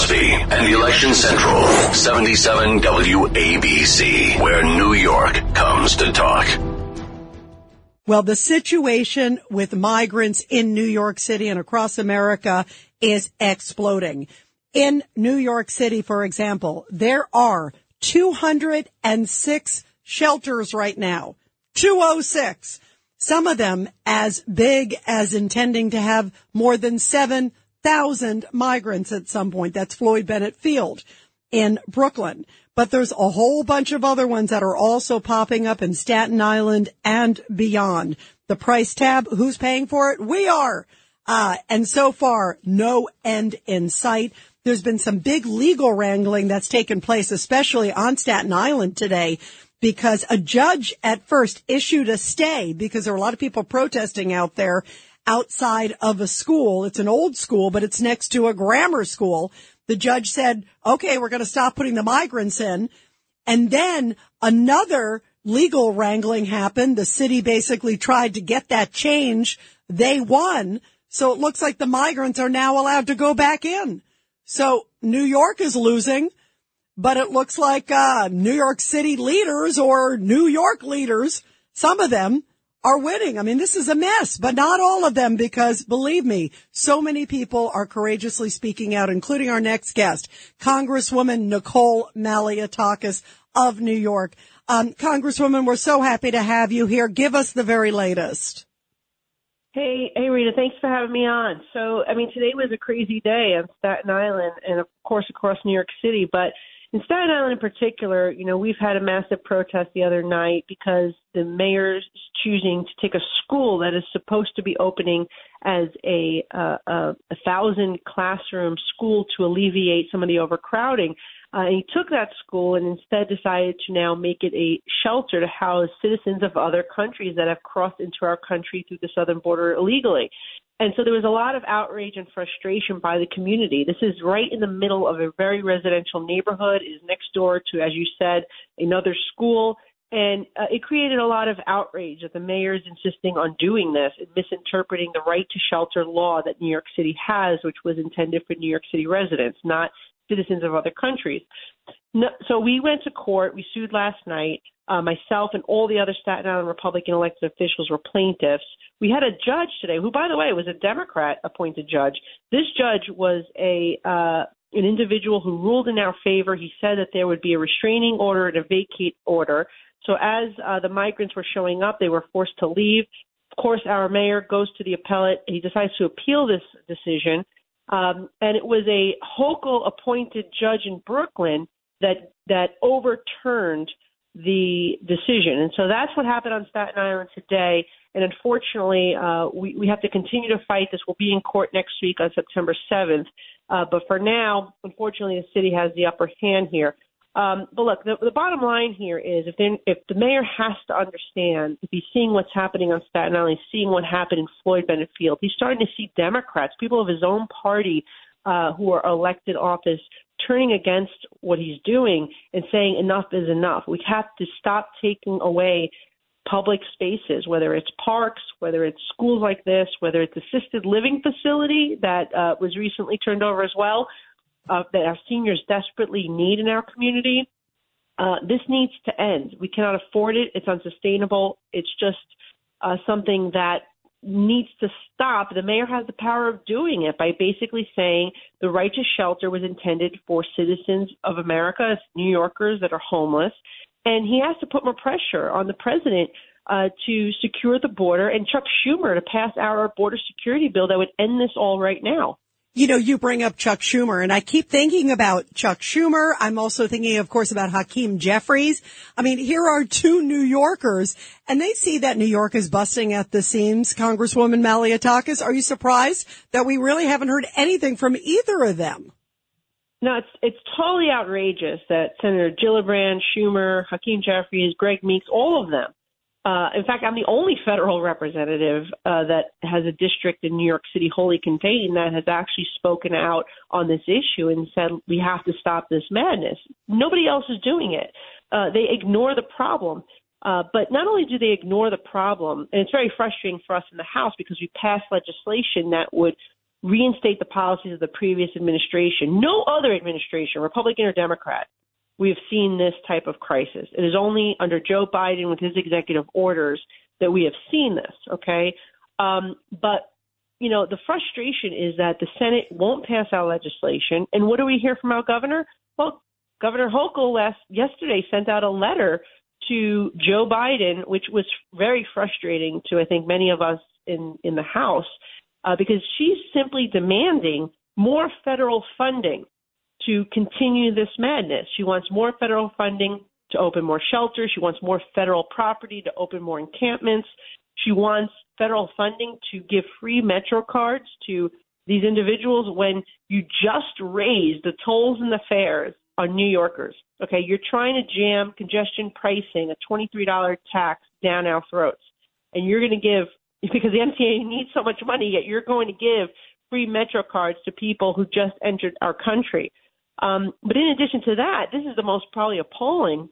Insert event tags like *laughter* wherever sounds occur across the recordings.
Cosby, and Election Central, 77 WABC, where New York comes to talk. Well, the situation with migrants in New York City and across America is exploding. In New York City, for example, there are 206 shelters right now. 206. Some of them as big as intending to have more than 7,000 migrants at some point. That's Floyd Bennett Field in Brooklyn. But there's a whole bunch of other ones that are also popping up in Staten Island and beyond. The price tab, who's paying for it? We are. Uh, and so far, no end in sight. There's been some big legal wrangling that's taken place, especially on Staten Island today, because a judge at first issued a stay because there were a lot of people protesting out there outside of a school. It's an old school, but it's next to a grammar school. The judge said, okay, we're going to stop putting the migrants in. And then another legal wrangling happened. The city basically tried to get that change. They won. So it looks like the migrants are now allowed to go back in. So New York is losing, but it looks like uh, New York City leaders or New York leaders, some of them are winning. I mean, this is a mess, but not all of them because believe me, so many people are courageously speaking out, including our next guest, Congresswoman Nicole Malliotakis of New York. Um, Congresswoman, we're so happy to have you here. Give us the very latest. Hey, hey, Rita, thanks for having me on. So, I mean, today was a crazy day on Staten Island and, of course, across New York City. But in Staten Island in particular, you know, we've had a massive protest the other night because the mayor's choosing to take a school that is supposed to be opening as a, uh, a, a thousand classroom school to alleviate some of the overcrowding. Uh, he took that school and instead decided to now make it a shelter to house citizens of other countries that have crossed into our country through the southern border illegally. And so there was a lot of outrage and frustration by the community. This is right in the middle of a very residential neighborhood, is next door to, as you said, another school. And uh, it created a lot of outrage that the mayor is insisting on doing this and misinterpreting the right to shelter law that New York City has, which was intended for New York City residents, not citizens of other countries. No, so we went to court. We sued last night. Uh, myself and all the other Staten Island Republican elected officials were plaintiffs. We had a judge today, who, by the way, was a Democrat appointed judge. This judge was a uh, an individual who ruled in our favor. He said that there would be a restraining order and a vacate order. So as uh, the migrants were showing up, they were forced to leave. Of course, our mayor goes to the appellate. He decides to appeal this decision. Um, and it was a Hochul appointed judge in Brooklyn that that overturned the decision. And so that's what happened on Staten Island today. And unfortunately, uh, we, we have to continue to fight this. We'll be in court next week on September 7th. Uh, but for now, unfortunately, the city has the upper hand here. Um, but look, the, the bottom line here is if, if the mayor has to understand, if he's seeing what's happening on Staten Island, he's seeing what happened in Floyd Bennett Field, he's starting to see Democrats, people of his own party uh, who are elected office, turning against what he's doing and saying enough is enough. We have to stop taking away public spaces, whether it's parks, whether it's schools like this, whether it's assisted living facility that uh, was recently turned over as well uh, that our seniors desperately need in our community. Uh, this needs to end. We cannot afford it. It's unsustainable. It's just uh, something that needs to stop. The mayor has the power of doing it by basically saying the right to shelter was intended for citizens of America, New Yorkers that are homeless, and he has to put more pressure on the president uh, to secure the border and Chuck Schumer to pass our border security bill that would end this all right now you know, you bring up Chuck Schumer and I keep thinking about Chuck Schumer. I'm also thinking, of course, about Hakeem Jeffries. I mean, here are two New Yorkers and they see that New York is busting at the seams. Congresswoman Malliotakis, are you surprised that we really haven't heard anything from either of them? No, it's it's totally outrageous that Senator Gillibrand, Schumer, Hakeem Jeffries, Greg Meeks, all of them uh, in fact, I'm the only federal representative uh, that has a district in New York City wholly contained that has actually spoken out on this issue and said we have to stop this madness. Nobody else is doing it. Uh, they ignore the problem. Uh, but not only do they ignore the problem, and it's very frustrating for us in the House because we passed legislation that would reinstate the policies of the previous administration. No other administration, Republican or Democrat, we have seen this type of crisis. It is only under Joe Biden with his executive orders that we have seen this. Okay, um, but you know the frustration is that the Senate won't pass our legislation, and what do we hear from our governor? Well, Governor Hochul last yesterday sent out a letter to Joe Biden, which was very frustrating to I think many of us in in the House, uh, because she's simply demanding more federal funding to continue this madness. She wants more federal funding to open more shelters. She wants more federal property to open more encampments. She wants federal funding to give free Metro cards to these individuals when you just raise the tolls and the fares on New Yorkers. Okay, you're trying to jam congestion pricing, a $23 tax down our throats. And you're going to give, *laughs* because the MTA needs so much money, yet you're going to give free Metro cards to people who just entered our country. Um, but in addition to that, this is the most probably appalling.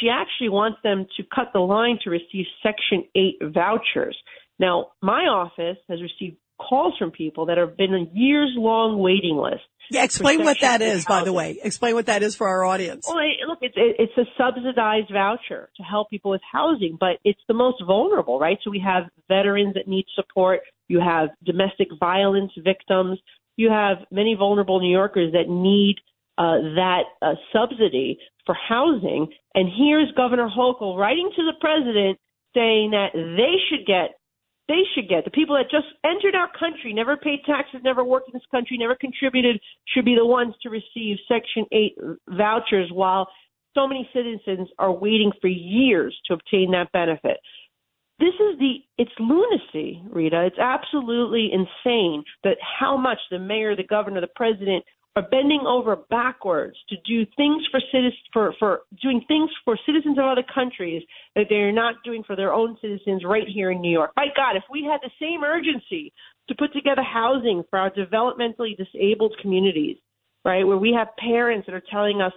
She actually wants them to cut the line to receive Section 8 vouchers. Now, my office has received calls from people that have been a years long waiting list. Yeah, explain what that is, by the way. Explain what that is for our audience. Well, look, it's it's a subsidized voucher to help people with housing, but it's the most vulnerable, right? So we have veterans that need support. You have domestic violence victims. You have many vulnerable New Yorkers that need uh, that uh, subsidy for housing. And here's Governor Hochul writing to the president saying that they should get they should get the people that just entered our country, never paid taxes, never worked in this country, never contributed, should be the ones to receive Section 8 vouchers while so many citizens are waiting for years to obtain that benefit. This is the, it's lunacy, Rita. It's absolutely insane that how much the mayor, the governor, the president are bending over backwards to do things for citizens for, for doing things for citizens of other countries that they're not doing for their own citizens right here in New York. My God, if we had the same urgency to put together housing for our developmentally disabled communities, right, where we have parents that are telling us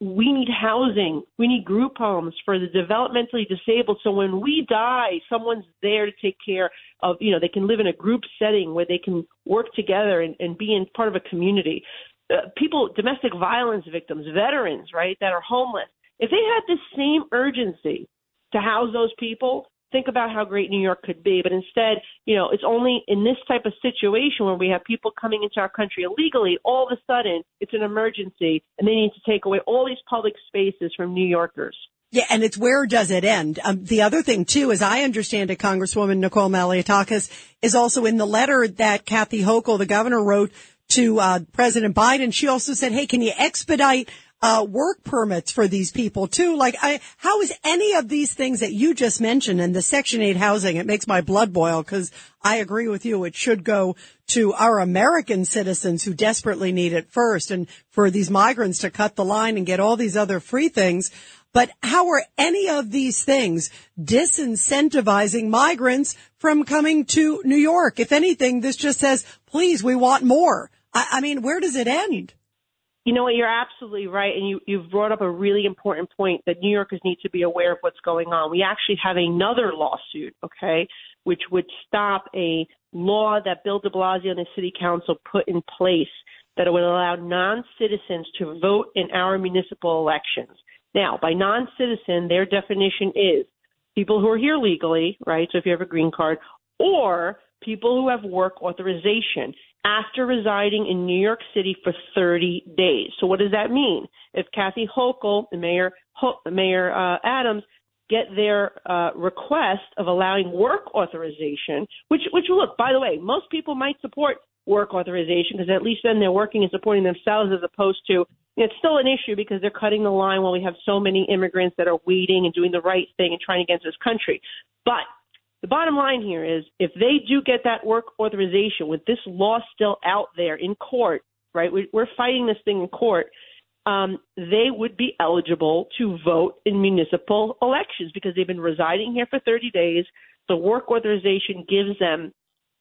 we need housing. We need group homes for the developmentally disabled. So when we die, someone's there to take care of, you know, they can live in a group setting where they can work together and, and be in part of a community. Uh, people, domestic violence victims, veterans, right, that are homeless. If they had the same urgency to house those people, think about how great New York could be. But instead, you know, it's only in this type of situation where we have people coming into our country illegally, all of a sudden it's an emergency and they need to take away all these public spaces from New Yorkers. Yeah, and it's where does it end? Um, the other thing too, as I understand it, Congresswoman Nicole Malliotakis is also in the letter that Kathy Hochul, the governor, wrote to uh, President Biden. She also said, "Hey, can you expedite uh, work permits for these people too. Like, I, how is any of these things that you just mentioned and the Section 8 housing, it makes my blood boil because I agree with you. It should go to our American citizens who desperately need it first and for these migrants to cut the line and get all these other free things. But how are any of these things disincentivizing migrants from coming to New York? If anything, this just says, please, we want more. I, I mean, where does it end? You know what? You're absolutely right, and you you've brought up a really important point that New Yorkers need to be aware of what's going on. We actually have another lawsuit, okay, which would stop a law that Bill De Blasio and the City Council put in place that would allow non-citizens to vote in our municipal elections. Now, by non-citizen, their definition is people who are here legally, right? So if you have a green card, or people who have work authorization after residing in New York City for 30 days. So what does that mean? If Kathy Hochul and Mayor Mayor uh, Adams get their uh, request of allowing work authorization, which which look, by the way, most people might support work authorization because at least then they're working and supporting themselves as opposed to it's still an issue because they're cutting the line while we have so many immigrants that are waiting and doing the right thing and trying to get into this country. But the bottom line here is if they do get that work authorization with this law still out there in court, right? We're fighting this thing in court. Um, they would be eligible to vote in municipal elections because they've been residing here for 30 days. The work authorization gives them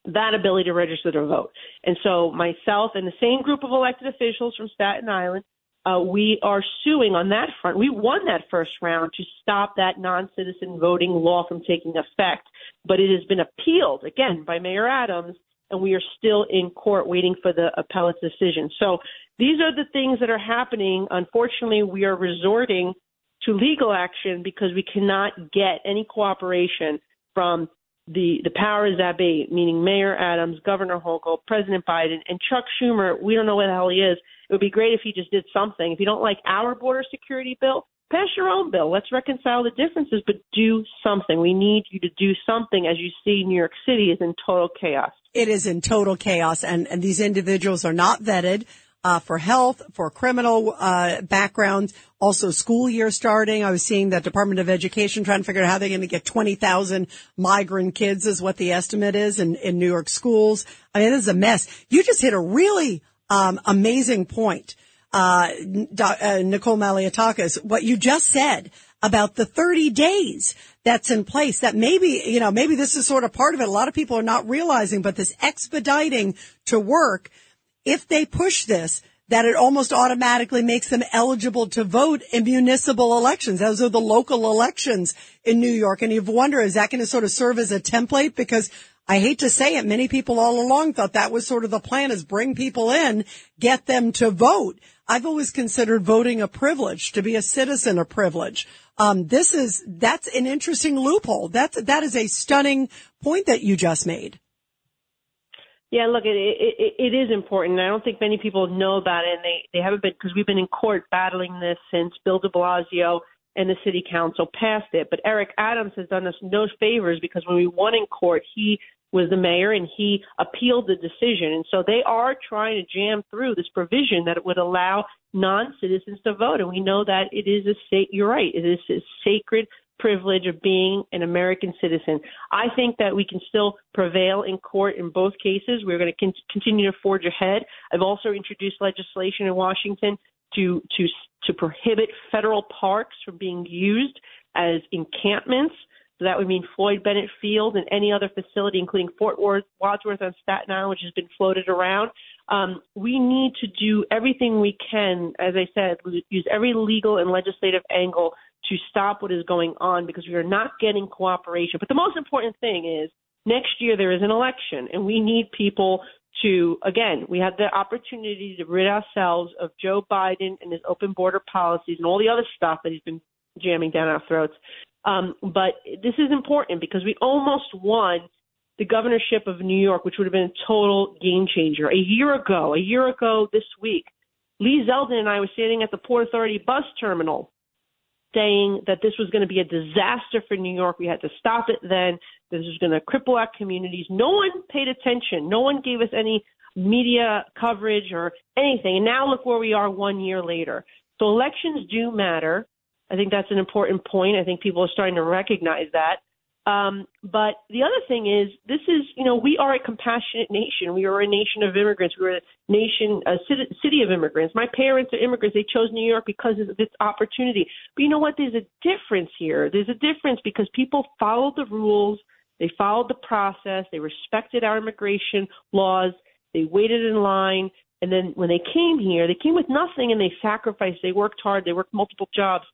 that ability to register to vote. And so myself and the same group of elected officials from Staten Island uh, we are suing on that front. We won that first round to stop that non-citizen voting law from taking effect, but it has been appealed again by Mayor Adams, and we are still in court waiting for the appellate decision. So these are the things that are happening. Unfortunately, we are resorting to legal action because we cannot get any cooperation from the the powers that be, meaning Mayor Adams, Governor Hochul, President Biden, and Chuck Schumer. We don't know where the hell he is. It would be great if he just did something. If you don't like our border security bill, pass your own bill. Let's reconcile the differences, but do something. We need you to do something. As you see, New York City is in total chaos. It is in total chaos, and, and these individuals are not vetted. Uh, for health, for criminal uh, backgrounds, also school year starting. I was seeing that Department of Education trying to figure out how they're going to get 20,000 migrant kids is what the estimate is in, in New York schools. I mean, this is a mess. You just hit a really um, amazing point uh, uh, Nicole Malliotakis, what you just said about the 30 days that's in place that maybe, you know, maybe this is sort of part of it. A lot of people are not realizing, but this expediting to work, if they push this, that it almost automatically makes them eligible to vote in municipal elections. Those are the local elections in New York. And you wonder, is that going to sort of serve as a template? Because I hate to say it, many people all along thought that was sort of the plan is bring people in, get them to vote. I've always considered voting a privilege, to be a citizen a privilege. Um, this is, that's an interesting loophole. That's, that is a stunning point that you just made. Yeah, look, it, it, it is important. I don't think many people know about it, and they, they haven't been, because we've been in court battling this since Bill de Blasio and the city council passed it. But Eric Adams has done us no favors because when we won in court, he was the mayor and he appealed the decision. And so they are trying to jam through this provision that it would allow non-citizens to vote. And we know that it is a state, you're right, it is a sacred privilege of being an American citizen. I think that we can still prevail in court in both cases. We're going to con- continue to forge ahead. I've also introduced legislation in Washington to to to prohibit federal parks from being used as encampments so that would mean Floyd Bennett Field and any other facility, including Fort Worth, Wadsworth on Staten Island, which has been floated around. Um, we need to do everything we can, as I said, use every legal and legislative angle to stop what is going on because we are not getting cooperation. But the most important thing is next year there is an election, and we need people to, again, we have the opportunity to rid ourselves of Joe Biden and his open border policies and all the other stuff that he's been jamming down our throats. Um, but this is important because we almost won the governorship of New York, which would have been a total game changer. A year ago, a year ago this week, Lee Zeldin and I were standing at the Port Authority bus terminal saying that this was going to be a disaster for New York. We had to stop it then. This was going to cripple our communities. No one paid attention. No one gave us any media coverage or anything. And now look where we are one year later. So elections do matter. I think that's an important point. I think people are starting to recognize that. Um, but the other thing is, this is, you know, we are a compassionate nation. We are a nation of immigrants. We're a nation, a city, city of immigrants. My parents are immigrants. They chose New York because of this opportunity. But you know what? There's a difference here. There's a difference because people followed the rules. They followed the process. They respected our immigration laws. They waited in line. And then when they came here, they came with nothing and they sacrificed. They worked hard. They worked multiple jobs.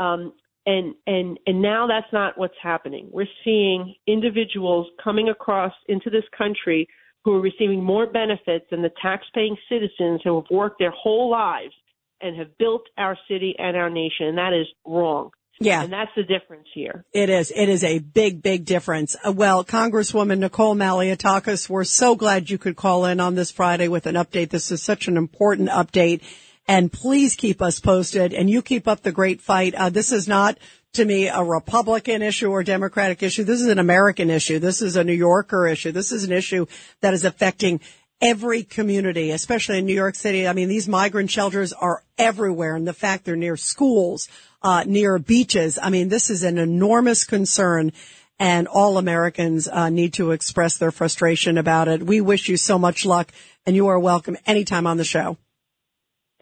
Um, and and and now that's not what's happening. We're seeing individuals coming across into this country who are receiving more benefits than the tax-paying citizens who have worked their whole lives and have built our city and our nation, and that is wrong. Yeah. And that's the difference here. It is. It is a big, big difference. Uh, well, Congresswoman Nicole Malliotakis, we're so glad you could call in on this Friday with an update. This is such an important update. And please keep us posted and you keep up the great fight. Uh, this is not to me a Republican issue or Democratic issue. This is an American issue. This is a New Yorker issue. This is an issue that is affecting every community, especially in New York City. I mean, these migrant shelters are everywhere and the fact they're near schools, uh, near beaches. I mean, this is an enormous concern and all Americans uh, need to express their frustration about it. We wish you so much luck and you are welcome anytime on the show.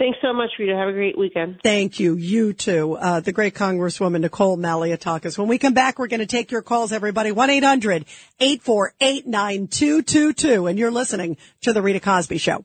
Thanks so much, Rita. Have a great weekend. Thank you. You too. Uh, the great Congresswoman Nicole Malliotakis. When we come back, we're going to take your calls, everybody. 1-800-848-9222. And you're listening to The Rita Cosby Show.